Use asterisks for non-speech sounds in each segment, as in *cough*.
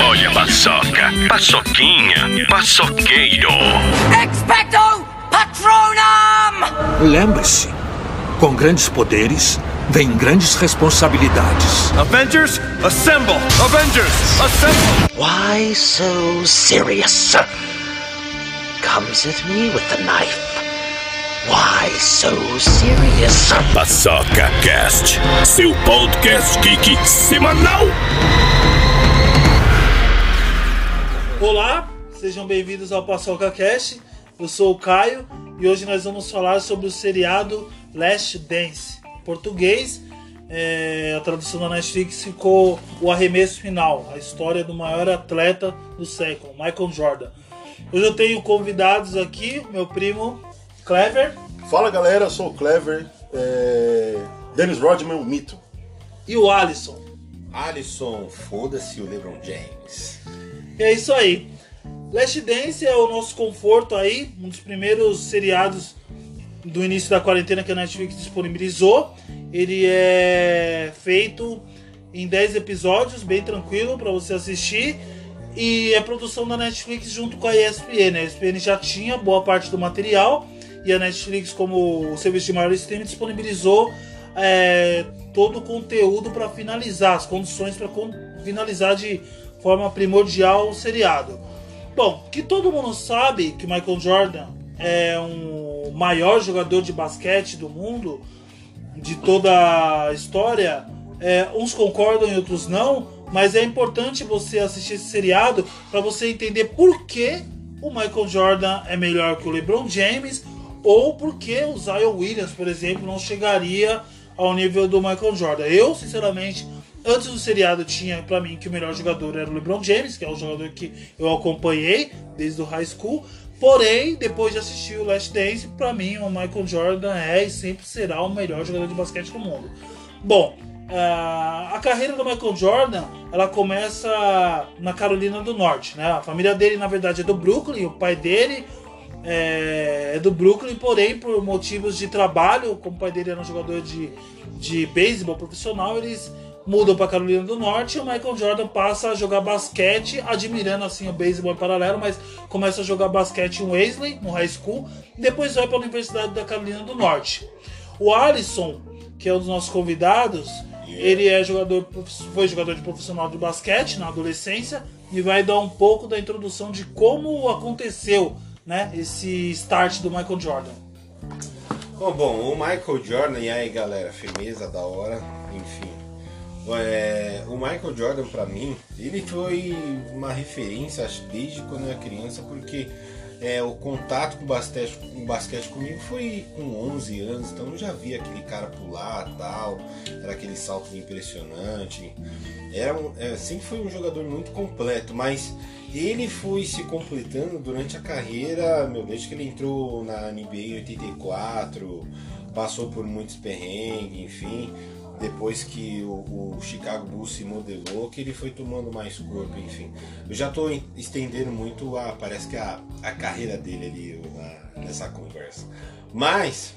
Olha a paçoca, paçoquinha, paçoqueiro. Expecto Patronum! Lembre-se, com grandes poderes vem grandes responsabilidades. Avengers, assemble! Avengers, assemble! Why so serious? Comes at me with the knife. Why so serious? Paçoca Cast, seu podcast geek semanal. Olá, sejam bem-vindos ao Paçoca Cast. Eu sou o Caio e hoje nós vamos falar sobre o seriado Last Dance. Em português, é, a tradução da Netflix ficou O Arremesso Final, a história do maior atleta do século, Michael Jordan. Hoje eu tenho convidados aqui, meu primo Clever Fala galera, eu sou o Clever. É... Dennis Rodman, um mito. e o Alisson. Alisson, foda-se o LeBron James. É isso aí. Last Dance é o nosso conforto aí, um dos primeiros seriados do início da quarentena que a Netflix disponibilizou. Ele é feito em 10 episódios, bem tranquilo para você assistir. E é produção da Netflix junto com a ESPN. A ESPN já tinha boa parte do material e a Netflix, como o serviço de maior streaming, disponibilizou é, todo o conteúdo para finalizar, as condições para finalizar de forma primordial o seriado. Bom, que todo mundo sabe que Michael Jordan é um maior jogador de basquete do mundo, de toda a história. É, uns concordam e outros não, mas é importante você assistir esse seriado para você entender por que o Michael Jordan é melhor que o LeBron James ou por que o Zion Williams, por exemplo, não chegaria ao nível do Michael Jordan. Eu, sinceramente, antes do seriado tinha para mim que o melhor jogador era o LeBron James, que é o jogador que eu acompanhei desde o high school. Porém, depois de assistir o Last Dance, para mim o Michael Jordan é e sempre será o melhor jogador de basquete do mundo. Bom, ah, a carreira do Michael Jordan ela começa na Carolina do Norte, né? A família dele na verdade é do Brooklyn, o pai dele é, é do Brooklyn, porém por motivos de trabalho, como o pai dele era um jogador de, de beisebol profissional, eles mudam para Carolina do Norte e o Michael Jordan passa a jogar basquete, admirando assim o beisebol em paralelo, mas começa a jogar basquete em Wesley, no high school, depois vai para a Universidade da Carolina do Norte. O Alisson, que é um dos nossos convidados, ele é jogador, foi jogador de profissional de basquete na adolescência e vai dar um pouco da introdução de como aconteceu, né, esse start do Michael Jordan. Bom, o Michael Jordan, e aí galera, firmeza da hora, enfim. É, o Michael Jordan pra mim, ele foi uma referência acho, desde quando eu era criança, porque é, o contato com o basquete, com o basquete comigo foi com 11 anos, então eu já vi aquele cara pular tal, era aquele salto impressionante. Era um, é, sempre foi um jogador muito completo, mas ele foi se completando durante a carreira, meu, desde que ele entrou na NBA em 84, passou por muitos perrengues, enfim. Depois que o, o Chicago Bulls se modelou, que ele foi tomando mais corpo, enfim. Eu já estou estendendo muito a, parece que a, a carreira dele ali nessa conversa. Mas,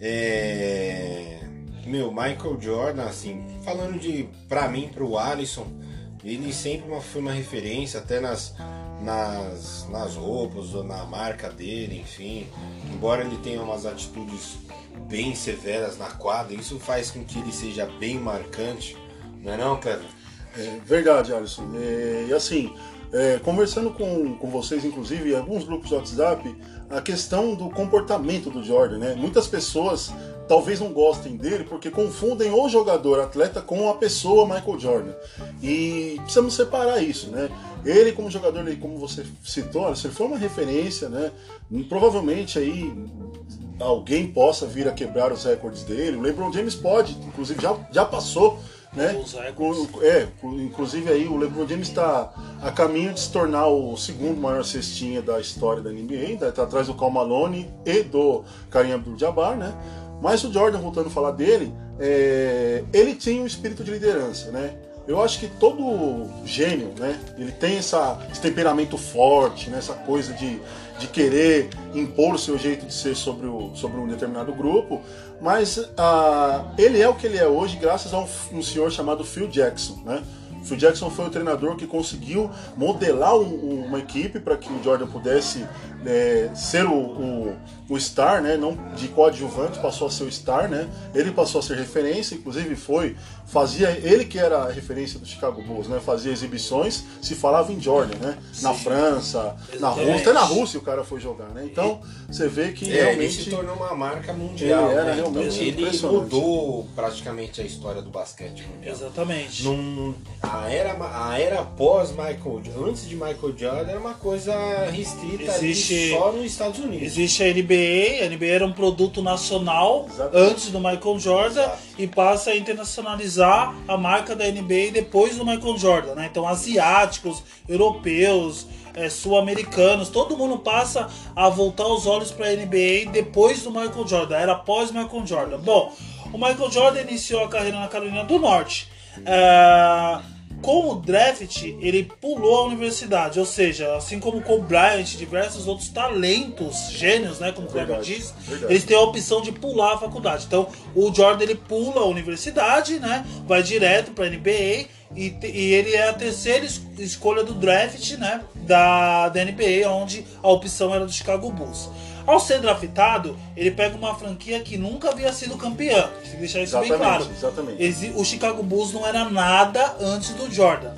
é, meu, Michael Jordan, assim, falando de, pra mim, pro Alisson, ele sempre uma- foi uma referência, até nas, nas, nas roupas, ou na marca dele, enfim. Embora ele tenha umas atitudes bem severas na quadra, isso faz com que ele seja bem marcante, não é não, Cleber? É, verdade, Alisson. É, e assim, é, conversando com, com vocês, inclusive, em alguns grupos do WhatsApp, a questão do comportamento do Jordan, né? Muitas pessoas talvez não gostem dele porque confundem o jogador atleta com a pessoa Michael Jordan. E precisamos separar isso, né? Ele como jogador, ele, como você citou, Alisson, ele foi uma referência, né? Provavelmente aí alguém possa vir a quebrar os recordes dele. O LeBron James pode, inclusive já, já passou, né? É, inclusive aí o LeBron James está a caminho de se tornar o segundo maior cestinha da história da NBA, está atrás do Cal Malone e do Kareem Abdul-Jabbar, né? Mas o Jordan, voltando a falar dele, é, ele tinha um espírito de liderança, né? Eu acho que todo gênio, né? Ele tem essa, esse temperamento forte, né? essa coisa de, de querer impor o seu jeito de ser sobre, o, sobre um determinado grupo. Mas ah, ele é o que ele é hoje graças a um, um senhor chamado Phil Jackson, né? Phil Jackson foi o treinador que conseguiu modelar um- um- uma equipe para que o Jordan pudesse é, ser o, o, o star, né? Não de coadjuvante, passou a ser o star, né? Ele passou a ser referência, inclusive foi, fazia ele que era a referência do Chicago Bulls, né? Fazia exibições, se falava em Jordan, né? Na França, na Exatamente. Rússia, até na Rússia o cara foi jogar, né? Então você vê que É, ele realmente se tornou uma marca mundial. Ele era né? realmente Então, ele impressionante. mudou praticamente a história do basquete mundial. Exatamente. Num, a era, a era pós Michael, antes de Michael Jordan era uma coisa restrita ali Existe- só nos Estados Unidos. Existe a NBA, a NBA era um produto nacional Exatamente. antes do Michael Jordan Exato. e passa a internacionalizar a marca da NBA depois do Michael Jordan, né? Então asiáticos, europeus, eh, sul-americanos, todo mundo passa a voltar os olhos para a NBA depois do Michael Jordan, era após Michael Jordan. Bom, o Michael Jordan iniciou a carreira na Carolina do Norte. Ah, com o draft, ele pulou a universidade, ou seja, assim como com o Bryant, diversos outros talentos, gênios, né, como o Kleber diz, verdade. eles têm a opção de pular a faculdade. Então, o Jordan ele pula a universidade, né, vai direto para a NBA e, te- e ele é a terceira es- escolha do draft, né, da, da NBA, onde a opção era do Chicago Bulls. Ao ser draftado, ele pega uma franquia que nunca havia sido campeã. Tem que deixar isso bem Exatamente, claro. exatamente. O Chicago Bulls não era nada antes do Jordan.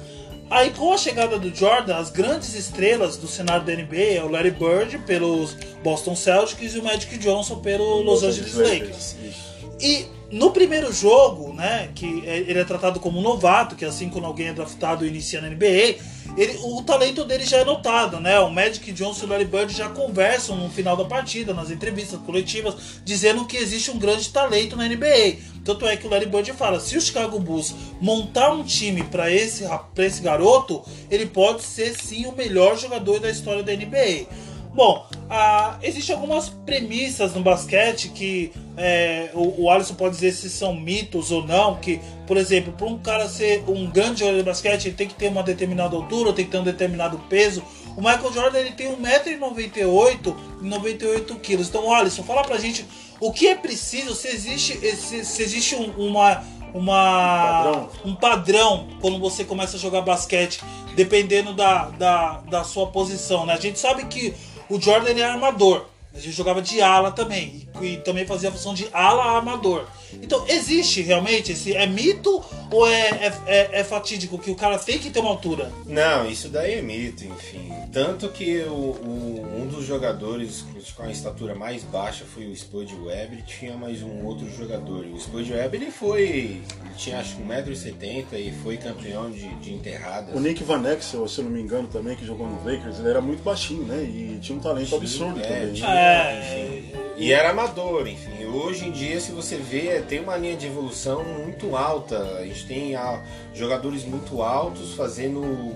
Aí com a chegada do Jordan, as grandes estrelas do cenário da NBA é o Larry Bird pelos Boston Celtics e o Magic Johnson pelo Los Angeles Lakers. Isso. E no primeiro jogo, né, que é- ele é tratado como novato, que assim quando alguém é draftado e inicia na NBA, ele, o talento dele já é notado, né? O Magic Johnson e o Larry Bird já conversam no final da partida, nas entrevistas coletivas, dizendo que existe um grande talento na NBA. Tanto é que o Larry Bird fala, se o Chicago Bulls montar um time para esse, ra- pra esse garoto, ele pode ser sim o melhor jogador da história da NBA. Bom, ah, existem algumas premissas no basquete que é, o, o Alisson pode dizer se são mitos ou não. Que, por exemplo, para um cara ser um grande jogador de basquete, ele tem que ter uma determinada altura, tem que ter um determinado peso. O Michael Jordan ele tem 1,98m e 98 quilos. Então, Alisson, fala pra gente o que é preciso, se existe, se, se existe um- uma. Uma, Padrão. um padrão quando você começa a jogar basquete, dependendo da, da, da sua posição. Né? A gente sabe que o Jordan ele é armador. A gente jogava de ala também. E, e também fazia a função de ala armador. Então, existe realmente esse. É mito ou é, é, é- é fatídico que o cara tem que ter uma altura? Não, isso daí é mito, enfim. Tanto que o, o- um dos jogadores com a estatura mais baixa foi o Spud Webb e tinha mais um outro jogador. E o Spud Webb ele foi. Ele tinha acho que 1,70m e foi campeão de, de enterradas. O Nick Van Exel, se eu não me engano, também, que jogou no Lakers, ele era muito baixinho, né? E tinha um talento absurdo É, também. tinha, né? enfim. E era amador, enfim. Hoje em dia, se você vê, tem uma linha de evolução muito alta. A gente tem ah, jogadores muito altos fazendo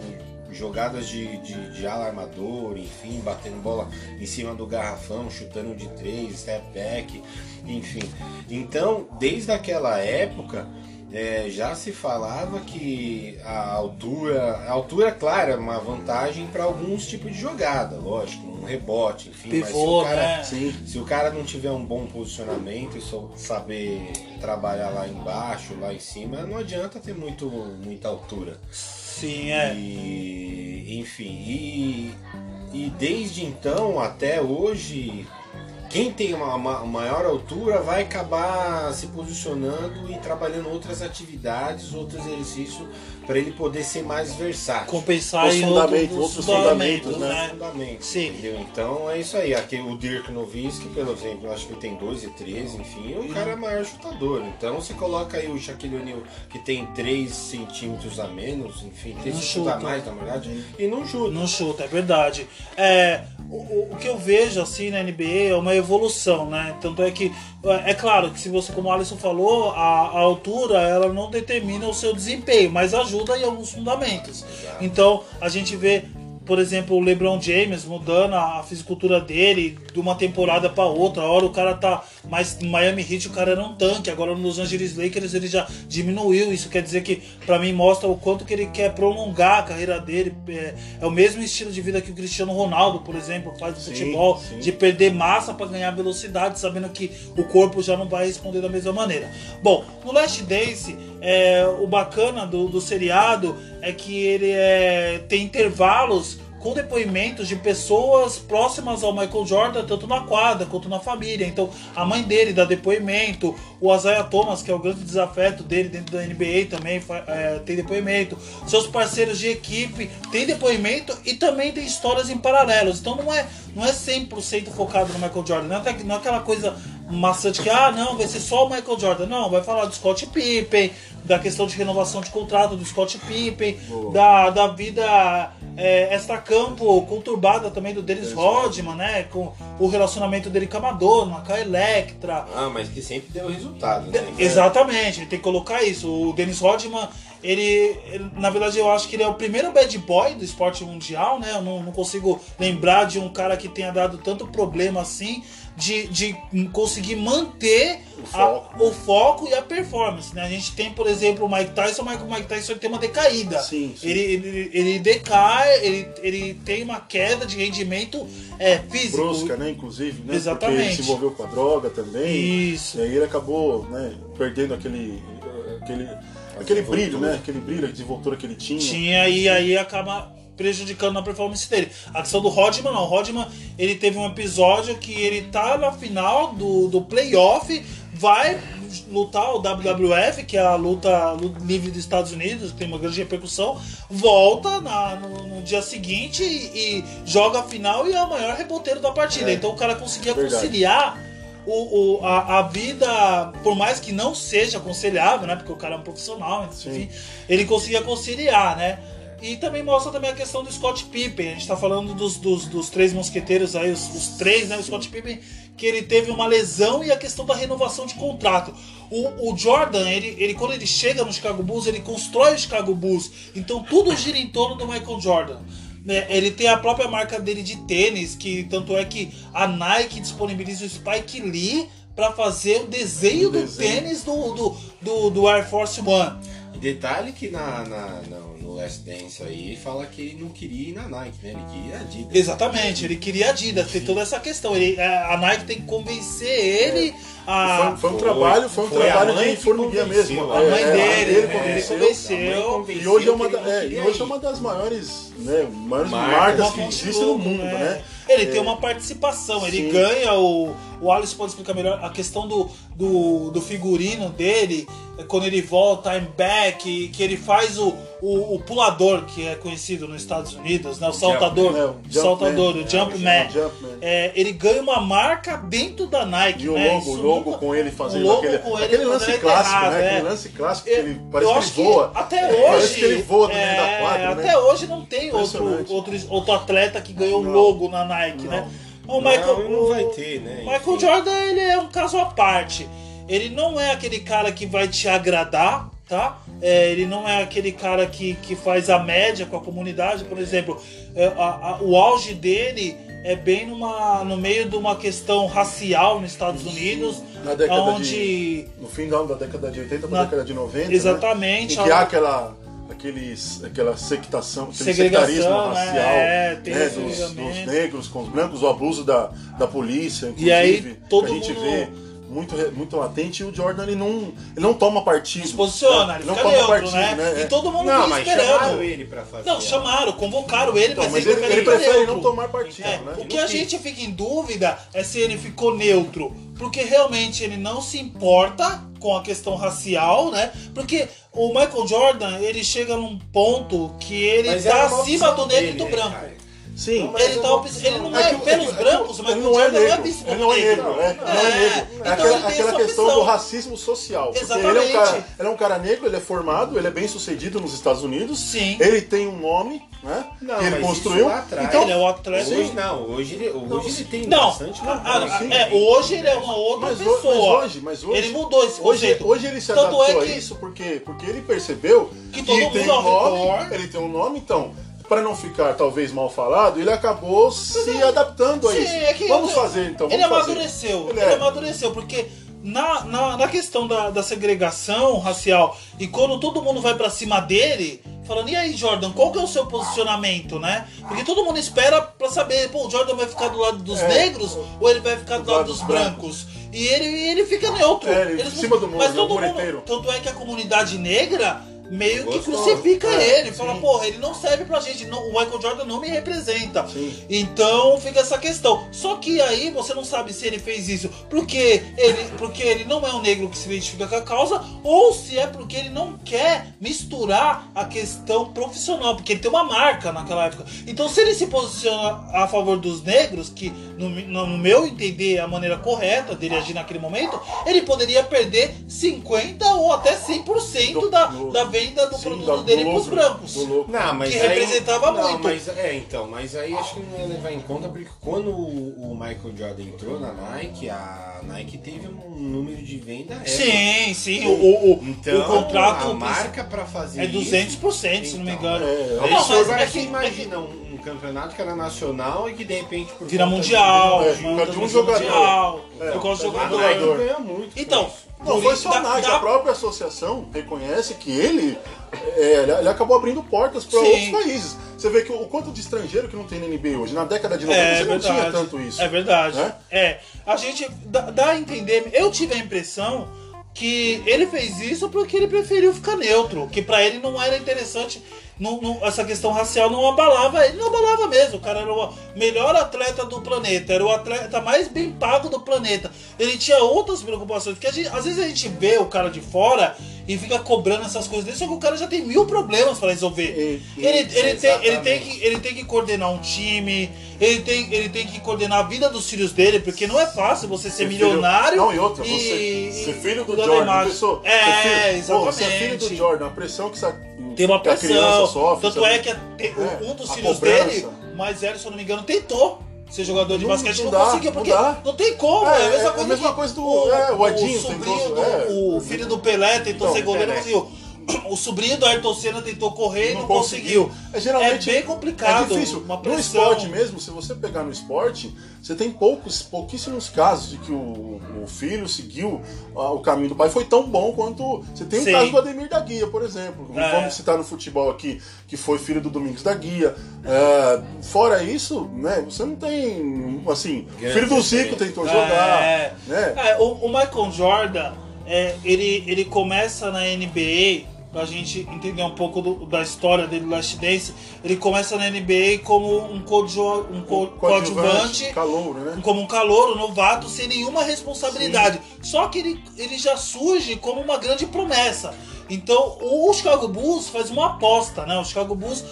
jogadas de, de, de ala armador, enfim, batendo bola em cima do garrafão, chutando de três, step back, enfim. Então, desde aquela época, é, já se falava que a altura, a altura, claro, é uma vantagem para alguns tipos de jogada, lógico, um rebote, enfim. mas se Pivô, o cara, né? Sim. se o cara não tiver um bom posicionamento e só saber trabalhar lá embaixo, lá em cima, não adianta ter muito, muita altura. Sim, é. E, enfim, e, e desde então até hoje, quem tem uma, uma maior altura vai acabar se posicionando e trabalhando outras atividades, outros exercícios para ele poder ser mais versátil. Compensar Os fundamentos, outros, outros fundamentos, né? né? Fundamentos, Sim. entendeu? Então é isso aí. Aqui, o Dirk Nowitzki, pelo exemplo, acho que ele tem 2 e 13, enfim, o cara é o maior chutador. Então você coloca aí o Shaquille O'Neal, que tem 3 centímetros a menos, enfim, 3 Não chuta a chuta. mais, na verdade, e não chuta. Não chuta, é verdade. É, o, o- que eu vejo assim na NBA é uma evolução, né? Tanto é que, é é claro que se você, como o Alisson falou, a, a altura ela não determina o seu desempenho, mas ajuda em alguns fundamentos. Então a gente vê por exemplo, o LeBron James mudando a fisicultura dele de uma temporada para outra. A hora o cara tá mais no Miami Heat, o cara era um tanque. Agora no Los Angeles Lakers ele já diminuiu. Isso quer dizer que para mim mostra o quanto que ele quer prolongar a carreira dele. É, é o mesmo estilo de vida que o Cristiano Ronaldo, por exemplo, faz no futebol, sim. de perder massa para ganhar velocidade, sabendo que o corpo já não vai responder da mesma maneira. Bom, no Last Dance, é, o bacana do, do seriado é que ele é, tem intervalos com depoimentos de pessoas próximas ao Michael Jordan, tanto na quadra quanto na família. Então, a mãe dele dá depoimento, o Isaiah Thomas, que é o grande desafeto dele dentro da NBA, também é, tem depoimento. Seus parceiros de equipe têm depoimento e também tem histórias em paralelos. Então, não é, não é 100% focado no Michael Jordan. Não é, não é aquela coisa maçante que, ah, não, vai ser só o Michael Jordan. Não, vai falar do Scott Pippen, da questão de renovação de contrato do Scott Pippen, da, da vida é, extra-campo conturbada também do Dennis Rodman, né? Com o relacionamento dele com a Madonna, com a Electra. Ah, mas que sempre deu resultado, né? Exatamente, tem que colocar isso. O Dennis Rodman, ele, ele- na verdade, eu acho que ele é o primeiro bad boy do esporte mundial, né? Eu não, não consigo lembrar de um cara que tenha dado tanto problema assim. De, de conseguir manter O a- foco. o foco e a performance. Né? A gente tem, por exemplo, o Mike Tyson, mas o Mike Tyson tem uma decaída. Sim, sim. Ele, ele, ele decai, ele, ele tem uma queda de rendimento é, físico. Brusca, né? Inclusive, né? Exatamente. Porque ele se envolveu com a droga também. Isso. E aí ele acabou, né, perdendo aquele. aquele, aquele brilho, né? Aquele brilho, a desenvoltura que ele tinha. Tinha e aí acaba prejudicando na performance dele. A questão do Rodman não. O Rodman ele teve um episódio que ele tá na final do, do playoff, vai lutar o WWF, que é a luta lu- livre dos Estados Unidos, que tem uma grande repercussão, volta na- no, no dia seguinte e, e joga a final e é o maior reboteiro da partida. É. Então o cara conseguia Verdade. conciliar o, o- a, a vida, por mais que não seja aconselhável, né? Porque o cara é um profissional, enfim, ele conseguia conciliar, né? E também mostra também a questão do Scott Pippen. A gente tá falando dos, dos, dos três mosqueteiros aí, os, os três, né? O Scott Pippen, que ele teve uma lesão e a questão da renovação de contrato. O, o Jordan, ele, ele quando ele chega no Chicago Bulls, ele constrói o Chicago Bulls. Então tudo gira em torno do Michael Jordan. né? Ele tem a própria marca dele de tênis, que tanto é que a Nike disponibiliza o Spike Lee para fazer o desenho O do desenho. tênis do, do, do, do Air Force One. Detalhe que na, na- no, no Last Dance aí fala que ele não queria ir na Nike, né? Ele queria Adidas. Exatamente, ele queria Adidas, tem toda essa questão. Ele, a a Nike tem que convencer ele a. Foi, foi um trabalho, foi um foi a trabalho mãe de formiguinha mesmo. a É, mãe é, dele, ele é, convenceu. ele convenceu. E hoje é uma, da- ele é, e hoje é uma das maiores, né, maiores Marcas, marcas que fonte existem no mundo, né? Ele É. tem uma participação, ele Sim. ganha o. O Alex pode explicar melhor a questão do, do, do figurino dele, é, quando ele volta, I'm back, que, que ele faz o, o, o pulador, que é conhecido nos Estados Unidos, né? O saltador. né? O o saltador, o É, Jumpman. o Jumpman. É, ele ganha uma marca dentro da Nike. E o né? logo, Isso o logo nunca- com ele fazendo o logo aquele, com ele aquele fazendo lance clássico, errado, né? é. Aquele lance clássico que Eu- ele parece que ele voa. até hoje. Parece que ele voa dentro é, da quadra, né? Até hoje não tem outro, outro, outro atleta que ganhou um Não. logo na Nike, Não. né? O Michael, Não, vai ter, né? Michael Enfim. Jordan ele é um caso à parte. Ele não é aquele cara que vai te agradar, tá? É, ele não é aquele cara que, que faz a média com a comunidade, por exemplo. é, a- a- o auge dele é bem numa, no meio de uma questão racial nos Estados Unidos, Na década onde de. No final da década de 80 para Na- a década de 90. Exatamente, Né? Em que a- há aquela. Aqueles, aquela sectação, aquele sectarismo né? racial É, tem né? esse dos, dos negros com os brancos, o abuso da, da polícia, inclusive, E aí, todo que a gente mundo- vê muito, muito latente, e o Jordan ele não, ele não toma partido. se posiciona, ele não fica toma neutro, partido, né? É. E todo mundo Não, fica mas esperando. chamaram ele pra fazer. Não, chamaram, convocaram ele, Então, mas, mas ele, ele, ele prefere neutro. não tomar partido, É, né? o que a gente fica em dúvida é se ele ficou neutro, porque realmente ele não se importa com a questão racial, né? Porque o Michael Jordan, ele chega num ponto que ele Mas tá era uma acima do negro e do branco. cara? Sim. Ele, tá, ele não é, É que- é pelos brancos, é o que Michael ele não é não é negro. visto Ele não é negro, é, ele não é É, negro. É então aquela, ele tem aquela questão opção. do racismo social. Porque ele é, um Exatamente. cara, ele é um cara negro, ele é formado, ele é bem sucedido nos Estados Unidos. Sim. Ele tem um nome, né? Não, que ele mas construiu. isso lá atrás. Então, Ele é o atleta. Hoje não, hoje ele, hoje ele tem Não, bastante a- a- concorrência. é, hoje ele é uma outra Mas, pessoa. mas hoje, mas hoje, ele mudou esse hoje, conceito. hoje ele se Tanto adaptou é a que- isso porque, porque ele percebeu Que todo tem mundo ao um nome, ele tem um nome, então para não ficar talvez mal falado, ele acabou se adaptando a Sim, isso. é vamos eu- fazer então. Ele vamos fazer. amadureceu. Ele Ele, é. amadureceu, porque na, na, na questão da, da segregação racial, e quando todo mundo vai pra cima dele, falando, e aí, Jordan, qual que é o seu posicionamento, né? Porque todo mundo espera pra saber, pô, o Jordan vai ficar do lado dos É. negros ou ele vai ficar do, lado dos brancos? E ele, ele fica neutro. É, ele Eles cima do muro, Mas né, todo mundo. Tanto é que a comunidade negra meio que crucifica É, ele. Fala, sim. porra, ele não serve pra gente. não- o Michael Jordan não me representa. Sim. Então fica essa questão. Só que aí você não sabe se ele fez isso porque ele, porque ele não é um negro que se identifica com a causa ou se é porque ele não quer misturar a questão profissional, porque ele tem uma marca naquela época. Então se ele se posiciona a favor dos negros, que no, no meu entender é a maneira correta dele agir naquele momento, ele poderia perder 50 ou até 100% Do- da, da venda do Sim, produto do dele pros lucro, brancos. do lucro. Não, mas Que aí- representava não, muito. Mas, é, então, mas aí acho que não ia levar em conta, porque quando o, o Michael Jordan entrou na Nike, a Nike teve um número de venda. Sim, sim. O, o, o, Então, o contrato a marca pra fazer é isso- 200%, se não me Então, engano. é, Não, Aí mas agora é você que- imagina um, um campeonato que era nacional e que de repente por Vira mundial, É, de, causa de um jogador. mundial, É, por causa do jogador. Ganha muito. com Então, isso. Não foi só a dá- a própria associação reconhece que ele, é, ele, acabou abrindo portas para outros países. Você vê que o, o quanto de estrangeiro que não tem na NBA hoje, na década de 90 É você não verdade. tinha tanto isso. É verdade. né? É. A gente dá, dá a entender. Eu tive a impressão que ele fez isso porque ele preferiu ficar neutro. Que pra ele não era interessante. Não- não- essa questão racial não abalava ele, não abalava mesmo. O cara era o melhor atleta do planeta, era o atleta mais bem pago do planeta. Ele tinha outras preocupações, porque gente- às vezes a gente vê o cara de fora e fica cobrando essas coisas dele, só que o cara já tem mil problemas pra resolver. E- e- ele, ele, tem, ele, tem que, ele tem que coordenar um time, ele tem, ele tem que coordenar a vida dos filhos dele, porque não é fácil você ser, Ser filho- milionário. Não, e outra, e- você ser filho do Jordan, pessoa, É, ser filho, exatamente. Pô, você é filho do Jordan, a pressão que, essa, Tem uma que a criança pressão. sofre. Tanto sabe? é que a- te- É, um dos filhos cobrança. dele, mais velho, se eu não me engano, tentou ser jogador de Não- basquete. Não, não dá, conseguiu, não porque dá. não tem como. É, É, a mesma é a coisa, mesma que coisa do- é, o Edinho sobrinho do- é. o filho do Pelé tentou Então, ser goleiro, não conseguiu. O sobrinho do Ayrton Senna tentou correr e não, não conseguiu. conseguiu. É, geralmente, é bem complicado. É difícil. Uma No esporte mesmo, se você pegar no esporte, você tem poucos, pouquíssimos casos de que o, o filho seguiu ah, o caminho do pai. Foi tão bom quanto. Você tem o Sim. caso do Ademir da Guia, por exemplo. É. Vamos citar no futebol aqui, que foi filho do Domingos da Guia. É, fora isso, né, você não tem. Assim, Grande filho do Zico tentou jogar. É. Né? É, o, o Michael Jordan, é, ele, ele começa na NBA, pra gente entender um pouco do- da história dele do Last Dance, ele começa na NBA como um, coadju- um co- coadjuvante, Calouro, né? como um calouro, novato, sem nenhuma responsabilidade. Só que ele, ele já surge como uma grande promessa. Então o Chicago Bulls faz uma aposta, né? O Chicago Bulls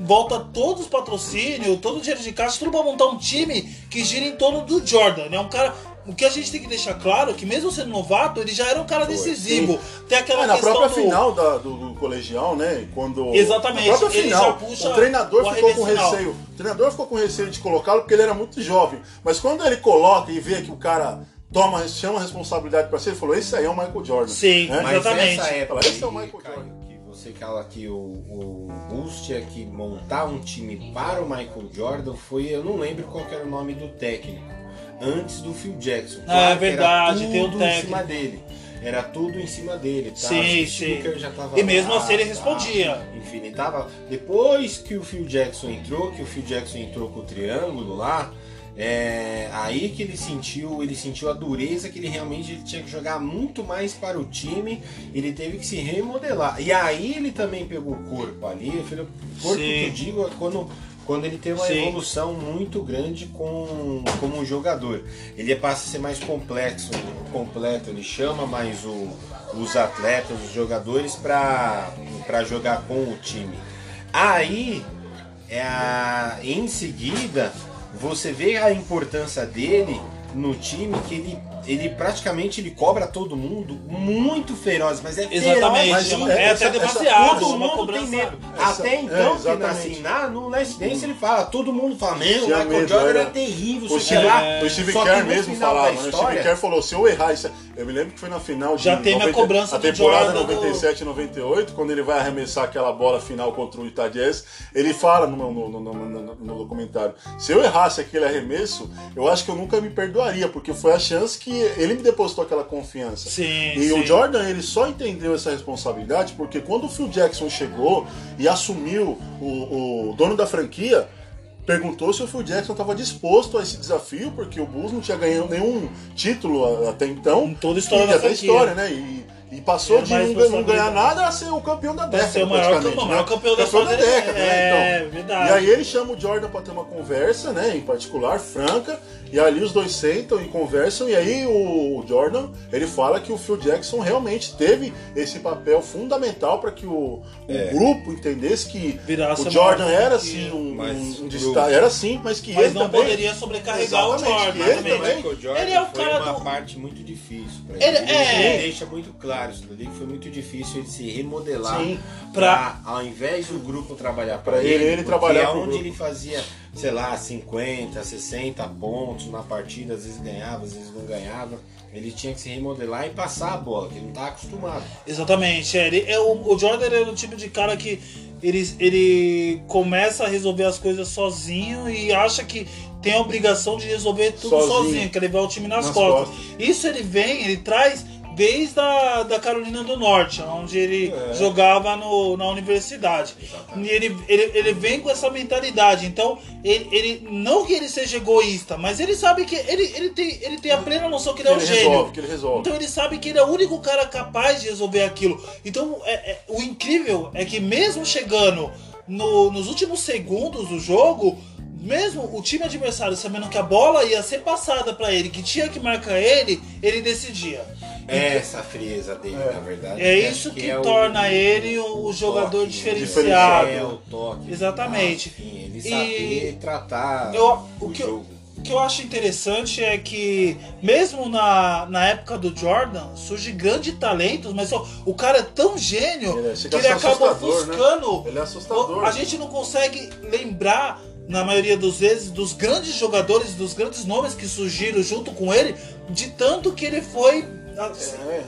volta todos os patrocínios, todo o dinheiro de caixa, tudo pra montar um time que gira em torno do Jordan. É um cara. O que a gente tem que deixar claro é que mesmo sendo novato, ele já era um cara decisivo. Tem aquela É, na questão própria do- final da- do, do colegial, né? Quando Exatamente, Na própria ele final, já puxa o treinador o ficou com receio. O treinador ficou com receio de colocá-lo porque ele era muito jovem. Mas quando ele coloca e vê que o cara toma, chama a responsabilidade pra si, ele falou: esse aí é o Michael Jordan. Sim, né? Mas Exatamente. essa época Fala, esse é o Michael Caio, Jordan. que você fala que o, o Bulls tinha que montar um time para o Michael Jordan foi, eu não lembro qual que era o nome do técnico, antes do Phil Jackson. Ah, é verdade, tem um tudo em técnico. cima dele. Era tudo em cima dele. Tá? Sim, o sim. Já tava E mesmo lá, assim ele tá? respondia. Enfim, ele tava. Depois que o Phil Jackson entrou, que o Phil Jackson entrou com o triângulo lá, é, aí que ele sentiu, ele sentiu a dureza que ele realmente ele tinha que jogar muito mais para o time, ele teve que se remodelar. E aí ele também pegou o corpo ali, falei, corpo Sim. que eu digo é quando quando ele tem uma Sim. evolução muito grande com, como um jogador. Ele passa a ser mais complexo, completo, ele chama mais o- os atletas, os jogadores para jogar com o time. Aí, é a- em seguida, você vê a importância dele no time que ele, ele praticamente ele cobra todo mundo muito feroz, mas é feroz. Exatamente, mas é, é- é até demasiado. Todo é mundo tem medo. Essa- Até é, então, que, exatamente. assim, na, no Last Dance ele fala, todo mundo fala, meu, o Tinha Michael medo, Jordan era- é terrível, O Steve, lá. o Steve Só que Kerr mesmo falava, né? O Steve Kerr falou, se eu errar isso... Eu me lembro que foi na final de Já teve a cobrança a temporada Jordan do- 97 98, quando ele vai arremessar aquela bola final contra o Utah Jazz, ele fala no, no, no, no- no- no documentário, se eu errasse aquele arremesso, eu acho que eu nunca me perdoaria, porque foi a chance que ele me depositou aquela confiança. Sim, E sim. o Jordan, ele só entendeu essa responsabilidade porque quando o Phil Jackson chegou e assumiu o, o dono da franquia, perguntou se o Phil Jackson estava disposto a esse desafio, porque o Bulls não tinha ganhado nenhum título até então. Em toda a história e da franquia. história, né? E, e passou Era de não, ganhar- não ganhar nada a ser o campeão da década. ser o maior campeão- né? maior campeão da história da década, é, né? Então, verdade. E aí ele chama o Jordan para ter uma conversa, né? Em particular, franca. E ali os dois sentam e conversam. E aí o Jordan ele fala que o Phil Jackson realmente teve esse papel fundamental para que o, o grupo entendesse que Virasse o Jordan era assim um, um o destaque, era sim, mas que Mas ele não também, poderia sobrecarregar o Jordan. que ele também- Michael Jordan Ele é o foi cara uma do- parte muito difícil pra Ele- ele. é. Ele deixa muito claro isso dali, que foi muito difícil ele se remodelar pra, ao invés do grupo trabalhar pra Pra ele, ele, ele trabalhar pro onde grupo. ele fazia, sei lá, 50, 60 pontos na partida, às vezes ganhava, às vezes não ganhava, ele tinha que se remodelar e passar a bola, que ele não tá acostumado. Exatamente, é, ele, é o, o Jordan é o tipo de cara que ele, ele começa a resolver as coisas sozinho e acha que tem a obrigação de resolver tudo sozinho, Sozinho. que levar o time nas, Nas costas. costas. Isso ele vem, ele traz desde a da Carolina do Norte, onde ele jogava no, na universidade. E ele, ele, ele vem com essa mentalidade. Então, ele, ele não que ele seja egoísta, mas ele sabe que ele, ele, tem, ele tem a plena noção que ele é um ele gênio. que ele resolve. Então ele sabe que ele é o único cara capaz de resolver aquilo. Então é- é- o incrível é que mesmo chegando no- nos últimos segundos do jogo, mesmo o time adversário sabendo que a bola ia ser passada pra ele, que tinha que marcar ele, ele decidia. É essa frieza dele, na verdade. É que isso acho que, é o- torna ele o, o jogador toque, diferenciado. É, o toque. Exatamente. Enfim, ele E saber tratar eu- o o que eu- jogo. O que eu acho interessante é que, mesmo na, na época do Jordan, surge grandes talentos, mas ó, o cara é tão gênio Ele é- que ele acaba né? ofuscando. Ele é assustador. A gente não consegue lembrar, na maioria das vezes, dos grandes jogadores, dos grandes nomes que surgiram junto com ele, de tanto que ele foi. É.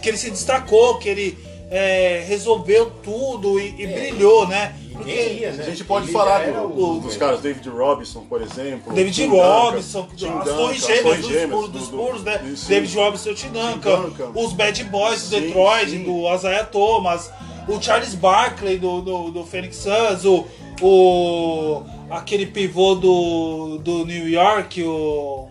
Que ele se destacou, que ele é, resolveu tudo e, e brilhou, né? Ninguém ia, né? A gente pode Ele falar do- o- dos caras, David Robinson, por exemplo. David Tim Robinson, Tim as torres as gêmeas dos, gêmeas Spurs, dos do- Spurs, né? isso. David Robinson e Duncan. os Bad Boys do Sim, Detroit, sim. do Isaiah Thomas, o Charles Barkley do, do, do Phoenix Suns, o, o aquele pivô do, do New York, o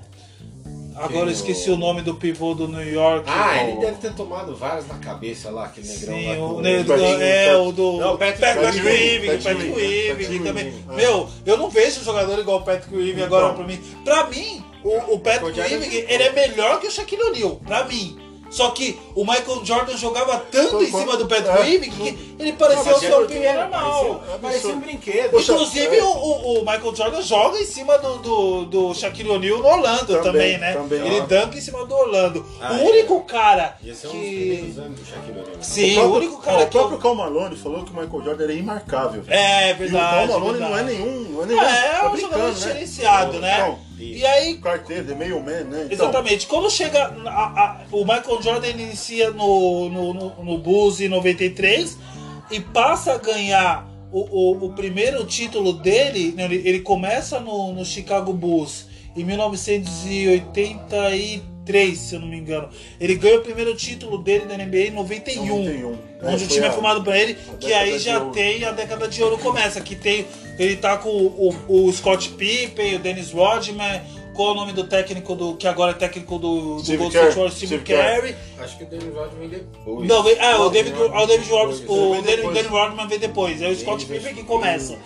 agora eu esqueci o- nome do pivô do New York. Ah, o- ele deve ter tomado vários na cabeça lá, aquele negrão Sim, lá. o negro, Patrick- é, o do Não, Patrick- Patrick Patrick Ewing, Patrick Patrick Ewing também. É. Meu, eu não vejo um jogador igual o Patrick Ewing agora Então. pra mim. Pra mim, o, o Patrick Ewing, jogou. ele é melhor que o Shaquille O'Neal, pra mim. Só que o Michael Jordan jogava tanto em cima do Patrick É. Ewing que ele parecia Não, o seu é normal. Parecia, parecia um brinquedo. Poxa, Inclusive, é. o, o- o Michael Jordan joga em cima do, do, do Shaquille O'Neal no Orlando também, Também, né? também. Ele Ah. danca em cima do Orlando. Ah, o é. único cara Ia ser um dos que... do Shaquille O'Neal. Sim, o, próprio, o único cara ó, o que... eu- próprio Cal Malone falou que o Michael Jordan era imarcável. É e o verdade. Cal Malone não é verdade. nenhum. Não é, nenhum É, tá é um brincando, jogador né? diferenciado, né? Então, E aí, carteiro, The Mailman, né? Então, exatamente, quando chega. a- a- o Michael Jordan inicia no, no, no, no Bulls em 93 e passa a ganhar o, o, o primeiro título dele. né, Ele, ele começa no, no Chicago Bulls em 1983, se eu não me engano. Ele ganha o primeiro título dele da NBA em 91. 91. Onde É, o time é formado pra ele, que aí já ouro. tem a década de ouro começa, que tem ele tá com o, o, o Scott Pippen, o Dennis Rodman, qual é o nome do técnico do que agora é técnico do, do Golden Kerr, State Warriors, Steve. Carey. Acho que o Dennis Rodman vem depois. Não, vem- ah, o David, Rodman o David vem Rodman, depois. o vem Dennis, depois. Dennis Rodman vem depois, aí o Scott Pippen que começa.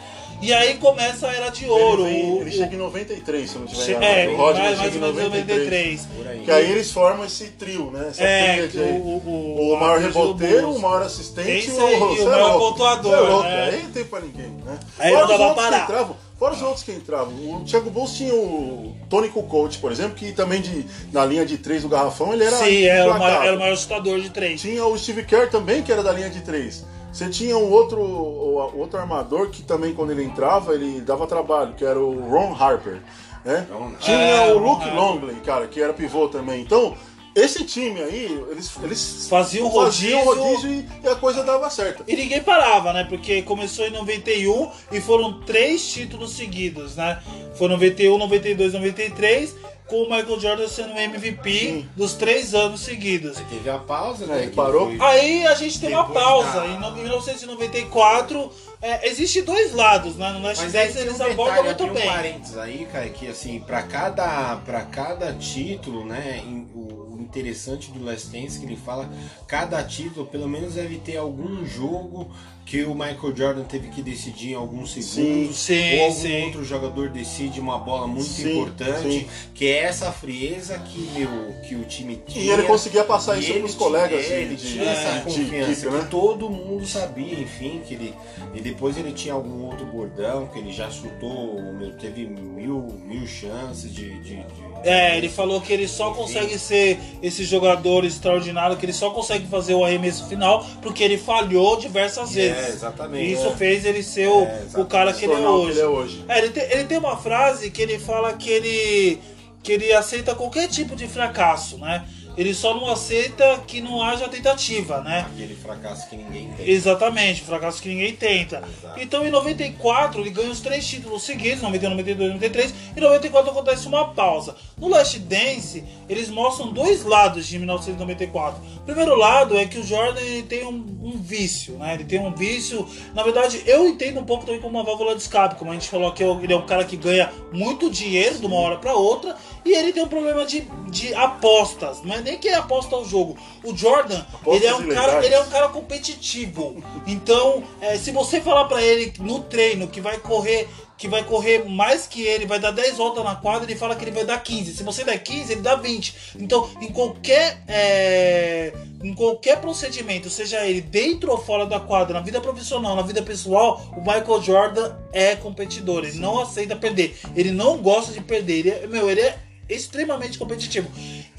E aí começa a era de ouro. Ele, vem- ele o- chega em 93, se eu não tiver enganado. é, o Rodman mais, chega em menos 93. 93. Por aí. Que aí eles formam esse trio, né? Essa É, o- o- o, maior reboteiro, o maior assistente e o, o é maior pontuador, é louco, né? Aí não tem pra ninguém, né? Aí Fora não que parar. entravam, Fora os outros que entravam. O Thiago Bulls tinha o Tony Kukoc, por exemplo, que também de, na linha de três do garrafão ele era. Sim, era o, maior, era o maior chutador de três. Tinha o Steve Kerr também, que era da linha de três. Você tinha um outro, outro armador que também, quando ele entrava, ele dava trabalho, que era o Ron Harper. Né? Ron- Tinha É, o Ron Luke Harper. Longley, cara, que era pivô também. Então, esse time aí, eles, eles Faziam faziam rodízio. rodízio e, e a coisa dava certo. E ninguém parava, né? Porque começou em 91 e foram três títulos seguidos, né? Foi 91, 92, 93, com o Michael Jordan sendo o MVP dos três anos seguidos. Teve a pausa, É, né? que parou. foi- Aí a gente tem uma pausa. da- Em no- em 1994, é, existe dois lados, né? No Last Mas aí Dance tem um eles detalhe, abordam muito aqui um bem. parênteses aí, cara, que assim, pra cada, pra cada título, né, em- o interessante do Last Dance que ele fala, cada título pelo menos deve ter algum jogo que o Michael Jordan teve que decidir em alguns segundos, sim, ou algum sim. outro jogador decide uma bola muito Sim, importante, sim. que é essa frieza que, meu, que o time tinha. E ele conseguia passar isso pros tinha- colegas é, de- ele tinha essa de confiança equipe, que né? todo mundo sabia, enfim, que ele. E depois ele tinha algum outro bordão, que ele já chutou, meu, teve mil, mil chances de. de- de- É, ele falou que ele só consegue ser esse jogador extraordinário, que ele só consegue fazer o arremesso final porque ele falhou diversas É, vezes. exatamente. E isso É. fez ele ser o, É, o cara que ele é tornar o que hoje. ele é hoje. É, ele, tem, ele tem uma frase que ele fala que ele, que ele aceita qualquer tipo de fracasso, né? Ele só não aceita que não haja tentativa, né? Aquele fracasso que ninguém tem. Exatamente, fracasso que ninguém tenta. Exato. Então em 94 ele ganha os três títulos seguidos, 91, 92, 93, e em 94 acontece uma pausa. No Last Dance, eles mostram dois lados de 1994. O primeiro lado é que o Jordan tem um, um vício, né? Ele tem um vício. Na verdade, eu entendo um pouco também como uma válvula de escape, como a gente falou que ele é um cara que ganha muito dinheiro de uma hora para outra, e ele tem um problema de, de apostas. Não é nem que ele aposta ao jogo. O Jordan, Apostas ele é um cara, ele é um cara competitivo. Então, é, se você falar pra ele no treino que vai correr, que vai correr mais que ele, vai dar 10 voltas na quadra, ele fala que ele vai dar 15. Se você der 15, ele dá 20. Então, em qualquer é, em qualquer procedimento, seja ele dentro ou fora da quadra, na vida profissional, na vida pessoal, o Michael Jordan é competidor. Ele não aceita perder. Ele não gosta de perder. Ele é, meu, ele é extremamente competitivo.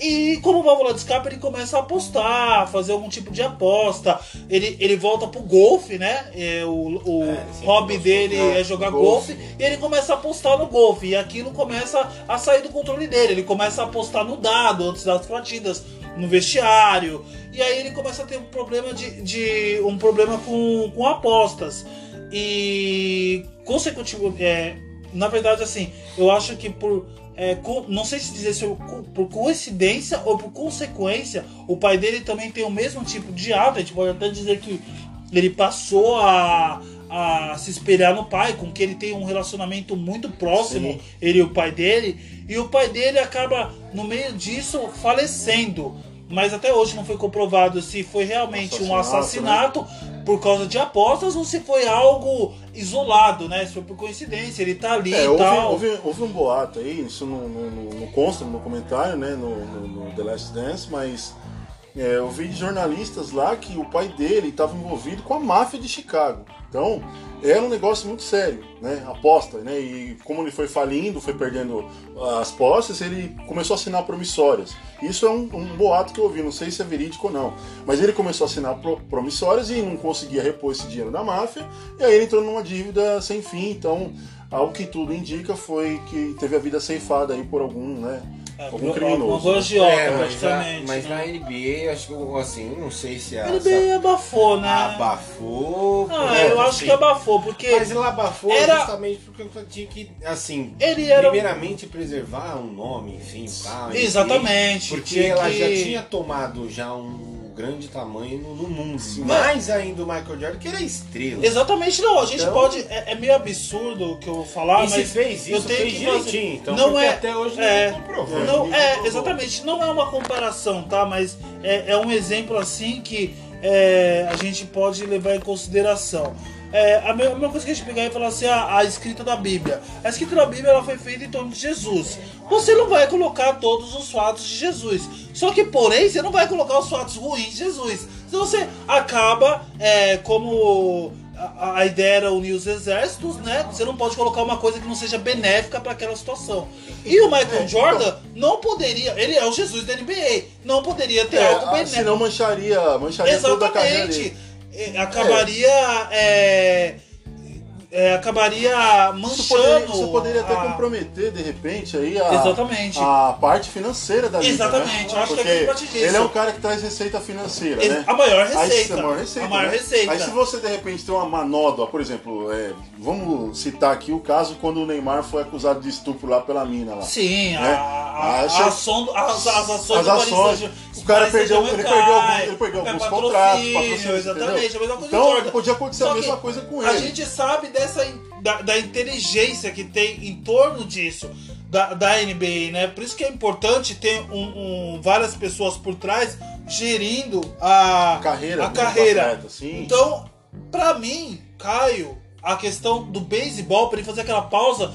E como válvula de escape, ele começa a apostar, fazer algum tipo de aposta. Ele, ele volta pro golfe, né? É, o o É, hobby dele de- é jogar golfe. golfe. E ele começa a apostar no golfe. E aquilo começa a sair do controle dele. Ele começa a apostar no dado antes das partidas, no vestiário. E aí ele começa a ter um problema de, de um problema com, com apostas. E consecutivamente, é, na verdade, assim, eu acho que por é, co- não sei se dizer se eu- por coincidência ou por consequência, o pai dele também tem o mesmo tipo de hábito. A gente pode até dizer que ele passou a, a se espelhar no pai, com que ele tem um relacionamento muito próximo, Sim. ele e o pai dele, e o pai dele acaba, no meio disso, falecendo. Mas até hoje não foi comprovado se foi realmente um Assassinato, assassinato por causa de apostas ou se foi algo isolado, né? Se foi por coincidência, ele tá ali É, e houve, tal. houve, houve um boato aí, isso não, não, não- consta no documentário, né, no, no- no The Last Dance, mas é, eu vi de jornalistas lá que o pai dele estava envolvido com a máfia de Chicago. Então, era um negócio muito sério, né, aposta, né, e como ele foi falindo, foi perdendo as posses, ele começou a assinar promissórias. Isso é um, um boato que eu ouvi, não sei se é verídico ou não, mas ele começou a assinar pro- promissórias e não conseguia repor esse dinheiro da máfia, e aí ele entrou numa dívida sem fim, então ao que tudo indica foi que teve a vida ceifada aí por algum, né? É, uma criminoso. boa agiota, É, mas, a, praticamente. mas né? na NBA, acho que assim, eu não sei se a. Se bem abafou, né? a- abafou. Ah, né, eu acho assim. que abafou, porque Mas ele abafou Era- justamente porque eu tinha que, assim, ele era. primeiramente preservar um nome, enfim, tal. Exatamente, Porque ela que- já tinha tomado já um grande tamanho no, no mundo. Sim. Mais ainda o Michael Jordan, que era estrela. Exatamente, não. A gente Então- pode. É, é meio absurdo o que eu vou falar, e se mas. fez eu isso, tenho fez que direitinho. Então, Não é- até hoje é, comprovou. Não, ninguém é, comprovou. exatamente. Não é uma comparação, tá? Mas é, é um exemplo assim que é, a gente pode levar em consideração. É, a, me- a mesma coisa que a gente pegar e falar assim, a, a escrita da Bíblia. A escrita da Bíblia ela foi feita em torno de Jesus. Você não vai colocar todos os fatos de Jesus. Só que, porém, você não vai colocar os fatos ruins de Jesus. Então você acaba, é, como a, a ideia era unir os exércitos, né? Você não pode colocar uma coisa que não seja benéfica para aquela situação. E o Michael É, Jordan não poderia, ele é o Jesus da NBA, não poderia ter É, algo ah, benéfico. senão mancharia, mancharia toda a carreira Exatamente. dele. É, Acabaria. é, é, acabaria Isso manchando. poderia, isso poderia até a- comprometer, de repente, aí a, Exatamente. a parte financeira da liga. Exatamente, né? eu acho que é Porque que parte disso. ele é um cara que traz receita financeira, né? a maior Aí, receita. a maior receita. A maior né? receita. Aí se você de repente tem uma manódoa, por exemplo, é, vamos citar aqui o caso quando o Neymar foi acusado de estupro lá pela mina lá. Sim, a, né? a, Acha- a ação as, as ações as ações, cara perdeu, ele Saint-Germain perdeu, cai, algum- ele perdeu é alguns contratos, Exatamente, entendeu? a mesma coisa Então, do podia acontecer a Só mesma que coisa com A ele. gente sabe dessa da, da inteligência que tem em torno disso. Da, da NBA, né? Por isso que é importante ter um, um- várias pessoas por trás gerindo a Carreira A do carreira. atleta. Então, pra mim, Caio, a questão do beisebol, pra ele fazer aquela pausa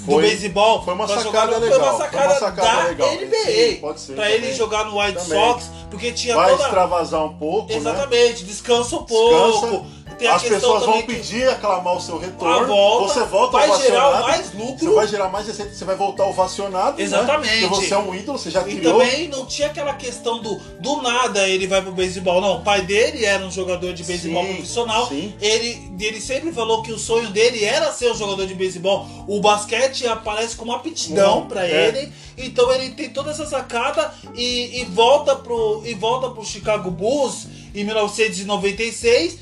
do Foi- beisebol. foi uma sacada jogar, legal, Foi uma foi sacada, uma sacada da legal. NBA. Sim, pra também. ele jogar no White Também. Sox, porque tinha Vai toda. extravasar um pouco, né? Exatamente, descansa um pouco. Descansa. Tem As pessoas vão pedir aclamar o seu retorno. Volta você volta vai gerar ovacionado, mais lucro. Você vai gerar mais receita, você vai voltar ovacionado. né? Exatamente. Porque você é um ídolo, você já E criou. também não tinha aquela questão do do nada ele vai pro beisebol. Não, o pai dele era um jogador de beisebol profissional. sim. Ele, ele sempre falou que o sonho dele era ser um jogador de beisebol. O basquete aparece como aptidão Uhum, pra é. ele. Então ele tem toda essa sacada e, e volta pro e volta pro Chicago Bulls em 1996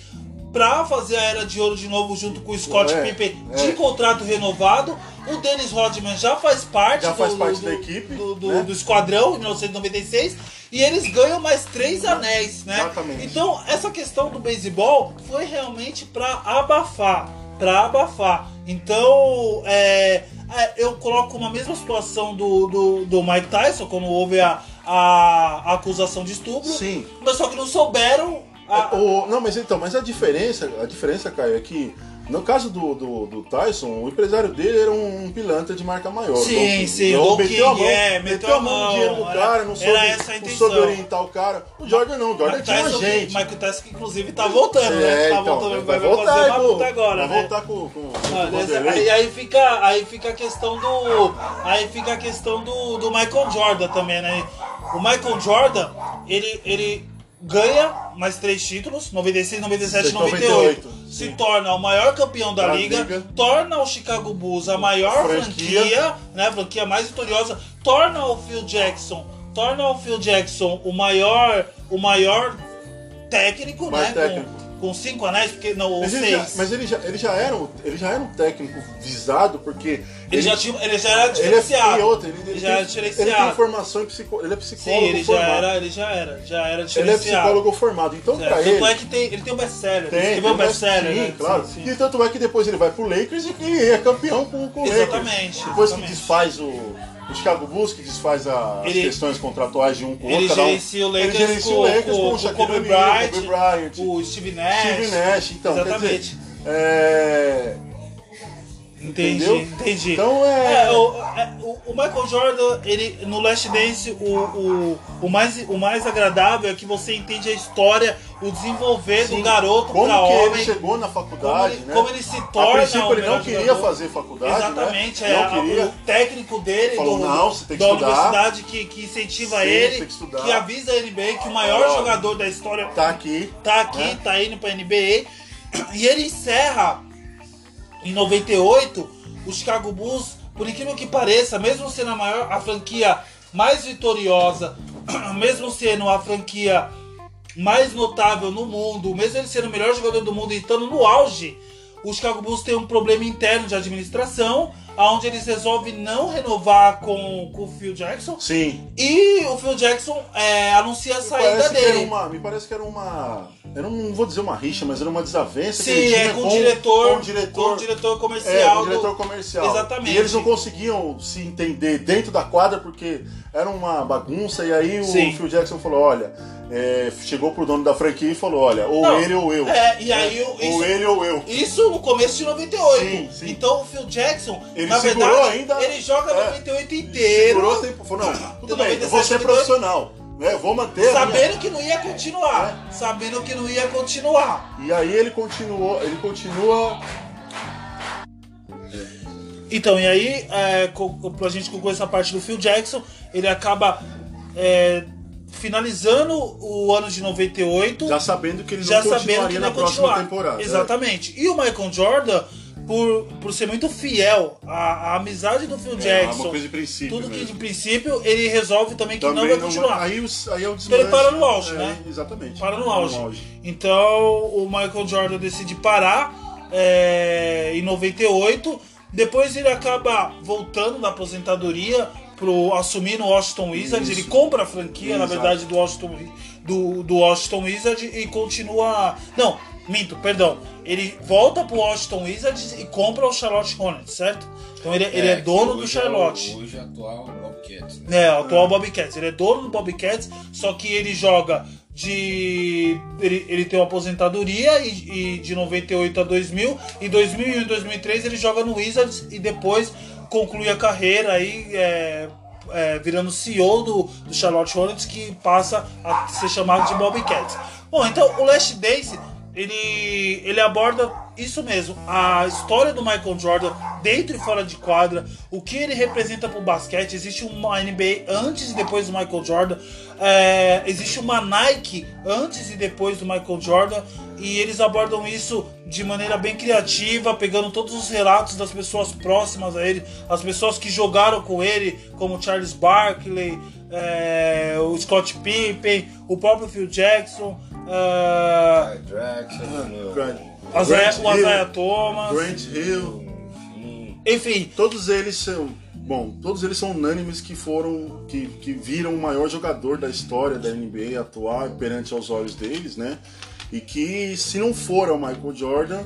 pra fazer a era de ouro de novo junto com o Scott É, Pippen é. de contrato renovado. O Dennis Rodman já faz parte, Já faz do, parte do- da equipe, do, do- né? do esquadrão em 1996 e eles ganham mais três anéis, né? Exatamente. Então essa questão do beisebol foi realmente pra abafar, pra abafar. Então é, é, eu coloco uma mesma situação do, do, do Mike Tyson quando houve a, a, a acusação de estupro, Sim. mas só que não souberam. A- O- não, mas então, mas a diferença, a diferença, Caio, é que no caso do, do, do Tyson, o empresário dele era um pilantra de marca maior. Sim, sim, Então, meteu a King, mão, é, meteu a mão no dinheiro do cara, não soube, a não soube orientar o cara. O Jordan não, o Jordan tinha Tyson, gente. que- Michael Tyson que inclusive tá voltando, né? É, Tá então, voltando, vai, vai, voltar, fazer uma luta agora, vai né? voltar com, com, com Ah, o Vanderlei. aí, aí fica, aí fica a questão do. Aí fica a questão do, do Michael Jordan também, né? O Michael Jordan, ele, ele ganha mais três títulos, 96, 97 e 98. 98, Se sim. torna o maior campeão da Da liga, liga. torna o Chicago Bulls a maior Franquia. franquia, né? A franquia mais vitoriosa, torna o Phil Jackson, torna o Phil Jackson o maior, o maior técnico, Mais né? técnico. Com, com cinco anéis, porque não, ou Mas, ele já, seis. mas ele, já, ele, já era um, ele já era um técnico visado, porque. Ele, já tinha, ele já era Ele é diferenciado. outra, ele, Ele ele já tem, era Ele tem diferenciado. formação em psicólogo. Ele é Sim, psicólogo ele já formado. era, ele já era, já era Ele é diferenciado. psicólogo formado. Então, Certo. pra Tanto ele. é que tem, ele tem um best-seller. Tem, ele tem um best-seller, sim, né? claro. Sim, sim. E tanto é que depois ele vai pro Lakers e que é campeão com, com o Lakers. Exatamente, Depois exatamente. que desfaz o, o Chicago Bulls, que desfaz as Ele- questões contratuais de um com o Ele outro. um- gerencia o Lakers, ele gerencia o Lakers com, com, o Shaquille Kobe Bryant, o Steve Nash. Steve Nash. Então, quer Exatamente. dizer, é, Entendi, Entendeu? entendi. Então é- o, é, o- o Michael Jordan, ele, no Last Dance, o, o, o, mais, o mais agradável é que você entende a história, o desenvolver do Sim. garoto como pra que homem. ele chegou na faculdade, como ele, né? como ele se A torna princípio o ele não queria jogador. fazer faculdade, Exatamente, né? é, Não queria. o técnico dele Falou, do, "Não, você tem que da estudar." universidade que, que incentiva Sim, ele, que que avisa a NBA que o maior jogador da história Tá aqui. tá aqui, né? tá indo pra NBA. E ele encerra em 98 o Chicago Bulls, por incrível que pareça, mesmo sendo a maior, a franquia mais vitoriosa, *clears throat* mesmo sendo a franquia mais notável no mundo, mesmo ele sendo o melhor jogador do mundo e estando no auge, o Chicago Bulls tem um problema interno de administração, onde eles resolvem não renovar com, com o Phil Jackson. Sim. E o Phil Jackson é, anuncia a Me saída que dele. era uma, me parece que era uma. Eu não, não vou dizer uma rixa, mas era uma desavença que Sim, tinha é com, o diretor, com o diretor, com o diretor é, comercial. com o do- diretor comercial. Exatamente. E eles não conseguiam se entender dentro da quadra porque era uma bagunça. E aí o Sim. Phil Jackson falou: olha, é, chegou pro dono da franquia e falou: olha, ou Não, ele ou eu. é, e aí ou isso- ele ou eu. Isso no começo de 98. Sim, sim. Então o Phil Jackson, Ele na segurou verdade, ainda- ele joga é, 98 inteiro. Segurou tempo. Falou: não, tudo bem, eu 97, vou ser 98. profissional. né? Vou manter. a minha- Sabendo que não ia continuar. Sabendo que não ia continuar. E aí ele continuou, ele continua. Então, e aí, é, co- pra gente concluir essa parte do Phil Jackson, ele acaba é, finalizando o ano de 98. Já sabendo que ele não já sabendo que na não ia próxima continuar. temporada. é. Exatamente. E o Michael Jordan, por, por ser muito fiel à, à amizade do Phil É, Jackson, tudo que mesmo. de princípio, ele resolve também que não Também vai não- continuar. aí, os- aí é o Então ele para no auge, É, né? Exatamente. Para no auge. Então o Michael Jordan decide parar é, em 98. Depois ele acaba voltando da aposentadoria pro assumir no Washington Wizards. Isso. Ele compra a franquia, na Exato. verdade, do Washington, do, do Washington Wizards e continua. Não, minto, perdão. Ele volta pro Washington Wizards e compra o Charlotte Hornets, certo? Então ele, ele é, que dono do hoje Charlotte. É o, hoje é atual Bobcats, né? É, o atual Bobcats. Ele é dono do Bobcats, só que ele joga de. Ele, ele tem uma aposentadoria e, e de 98 a 2000. Em 2001 e 2003 ele joga no Wizards e depois conclui a carreira aí. É, é, virando CEO do, do Charlotte Hornets, que passa a ser chamado de Bobcats. Bom, então o Last Dance ele, ele aborda isso mesmo, a história do Michael Jordan dentro e fora de quadra, o que ele representa para o basquete. Existe uma NBA antes e depois do Michael Jordan, é, existe uma Nike antes e depois do Michael Jordan, e eles abordam isso de maneira bem criativa, pegando todos os relatos das pessoas próximas a ele, as pessoas que jogaram com ele, como Charles Barkley, é, o Scott Pippen, o próprio Phil Jackson. é, Ty Drexler, meu, Grant, o Isaiah Hill, Thomas. Grant Hill, enfim. Enfim, todos eles são. Bom, todos eles são unânimes que foram. Que, que viram o maior jogador da história da NBA atuar perante aos olhos deles, né? E que se não for o Michael Jordan,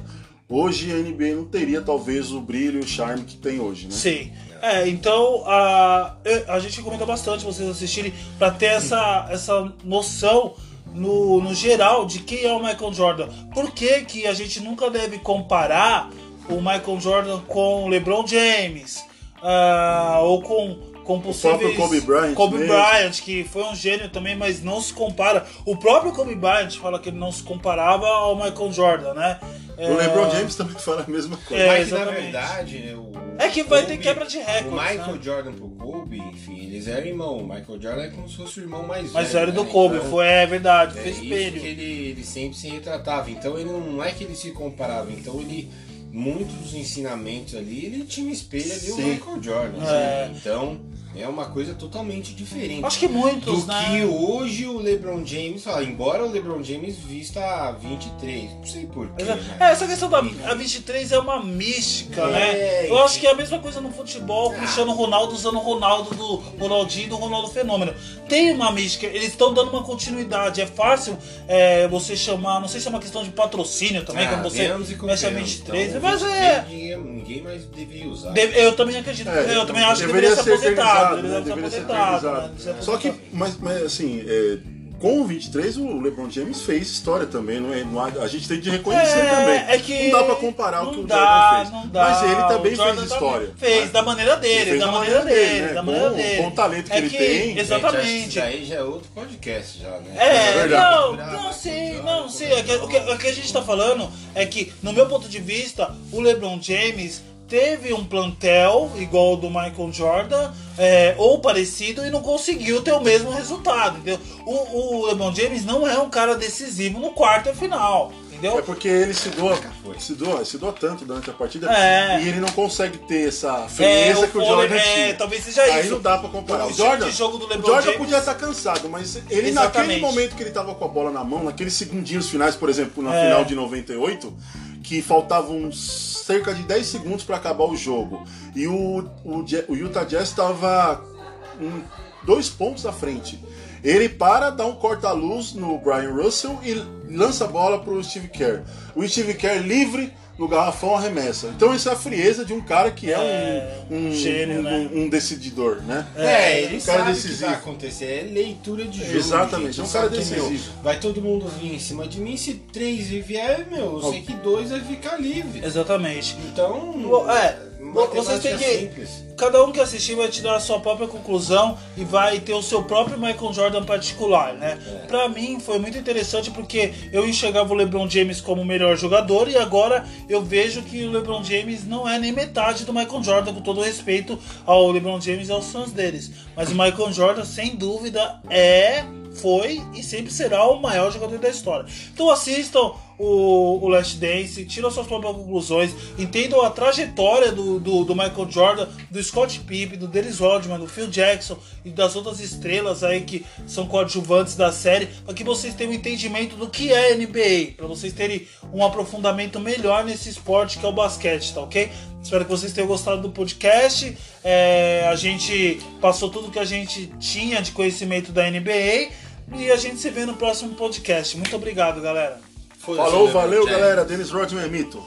hoje a NBA não teria talvez o brilho e o charme que tem hoje, né? sim. É, então a, a gente recomenda bastante vocês assistirem para ter essa, essa noção no, no geral de quem é o Michael Jordan. Por que, que a gente nunca deve comparar o Michael Jordan com o LeBron James? ah, ou com, com possíveis. próprio Kobe Bryant Kobe mesmo. Bryant, que foi um gênio também, mas não se compara. O próprio Kobe Bryant fala que ele não se comparava ao Michael Jordan, né? O É, LeBron James também fala a mesma coisa. É, Mas na verdade, né, o É que vai Kobe- ter quebra de recordes, O Michael né? Jordan pro Kobe, enfim, eles eram irmão. O Michael Jordan é como se fosse o irmão mais velho. Mas velho do né? Kobe, Então, foi, é verdade, É fez isso espelho. que ele, ele sempre se retratava. Então ele não é que ele se comparava. Então ele. Muitos dos ensinamentos ali, ele tinha um espelho ali o Sim. Michael Jordan. É. assim. Então é uma coisa totalmente diferente. Acho que muitos, do né? que hoje o LeBron James fala. Embora o LeBron James vista a 23. Não sei porquê. Né? É, essa questão da a 23 é uma mística, É, né? Eu acho que é a mesma coisa no futebol, o Cristiano Ronaldo usando o Ronaldo do Ronaldinho e do Ronaldo Fenômeno. Tem uma mística, eles estão dando uma continuidade. É fácil é, você chamar, não sei se é uma questão de patrocínio também, Ah, quando você e mexe a convenhamos. 23, Então, mas 23 é. Ninguém, ninguém mais deveria usar. Deve- eu também acredito, É, eu também acho que deveria ser eternizado, aposentado. né? Deveria ser Deveria ser aposentado. eternizado. né? Só que, mas, mas assim, é, com o 23, o LeBron James fez história também, não é? Não há- a gente tem de reconhecer É, também. é que não dá pra comparar o que o dá, Jordan fez. não dá. Mas ele O também fez também história. Fez, né? da maneira dele, Ele fez da da maneira maneira dele, dele, né? da maneira Com- dele. com o talento que É ele tem. Exatamente. Isso daí já é outro podcast já, né? É, verdade. não, não, sim, não, sim. É que- o, que, o que a gente tá falando é que, no meu ponto de vista, o LeBron James teve um plantel igual ao do Michael Jordan, é, ou parecido, e não conseguiu ter o mesmo resultado, entendeu? O, o LeBron James não é um cara decisivo no quarto e final, entendeu? É porque ele se doa, foi. se doa, se doa tanto durante a partida É. e ele não consegue ter essa É, frieza que o Jordan é, tinha. talvez seja Aí isso. não dá pra comparar. O O Jordan, de jogo do o LeBron Jordan James- podia estar cansado, mas ele Exatamente. naquele momento que ele tava com a bola na mão, naqueles segundinhos finais, por exemplo, na É. final de 98, que faltavam cerca de 10 segundos para acabar o jogo. E o, o, o Utah Jazz estava um, dois pontos à frente. Ele para, dá um corta-luz no Brian Russell e lança a bola para o Steve Kerr. O Steve Kerr livre no garrafão arremessa. Então isso é a frieza de um cara que é, um, um, gênio, um, né? um decididor, né? É, ele um cara sabe o que decisivo. vai acontecer, é leitura de jogo. Exatamente, gente. é um cara meu, decisivo. vai todo mundo vir em cima de mim, se três vier, meu, eu sei que dois vai ficar livre. Exatamente. Então, É, Vocês têm que. simples. Cada um que assistir vai tirar a sua própria conclusão e vai ter o seu próprio Michael Jordan particular, né? É. Pra mim foi muito interessante porque eu enxergava o LeBron James como o melhor jogador e agora eu vejo que o LeBron James não é nem metade do Michael Jordan, com todo respeito ao LeBron James e aos fãs deles. Mas o Michael Jordan, sem dúvida, é, foi e sempre será o maior jogador da história. Então assistam o, o Last Dance, tiram suas próprias conclusões, entendam a trajetória do, do, do Michael Jordan, do Scott Pippen, do Dennis Rodman, do Phil Jackson e das outras estrelas aí que são coadjuvantes da série, para que vocês tenham um entendimento do que é NBA, para vocês terem um aprofundamento melhor nesse esporte que é o basquete, tá ok? Espero que vocês tenham gostado do podcast. É, a gente passou tudo que a gente tinha de conhecimento da NBA e a gente se vê no próximo podcast. Muito obrigado, galera. Falou, valeu, galera. Denis Rodman é mito.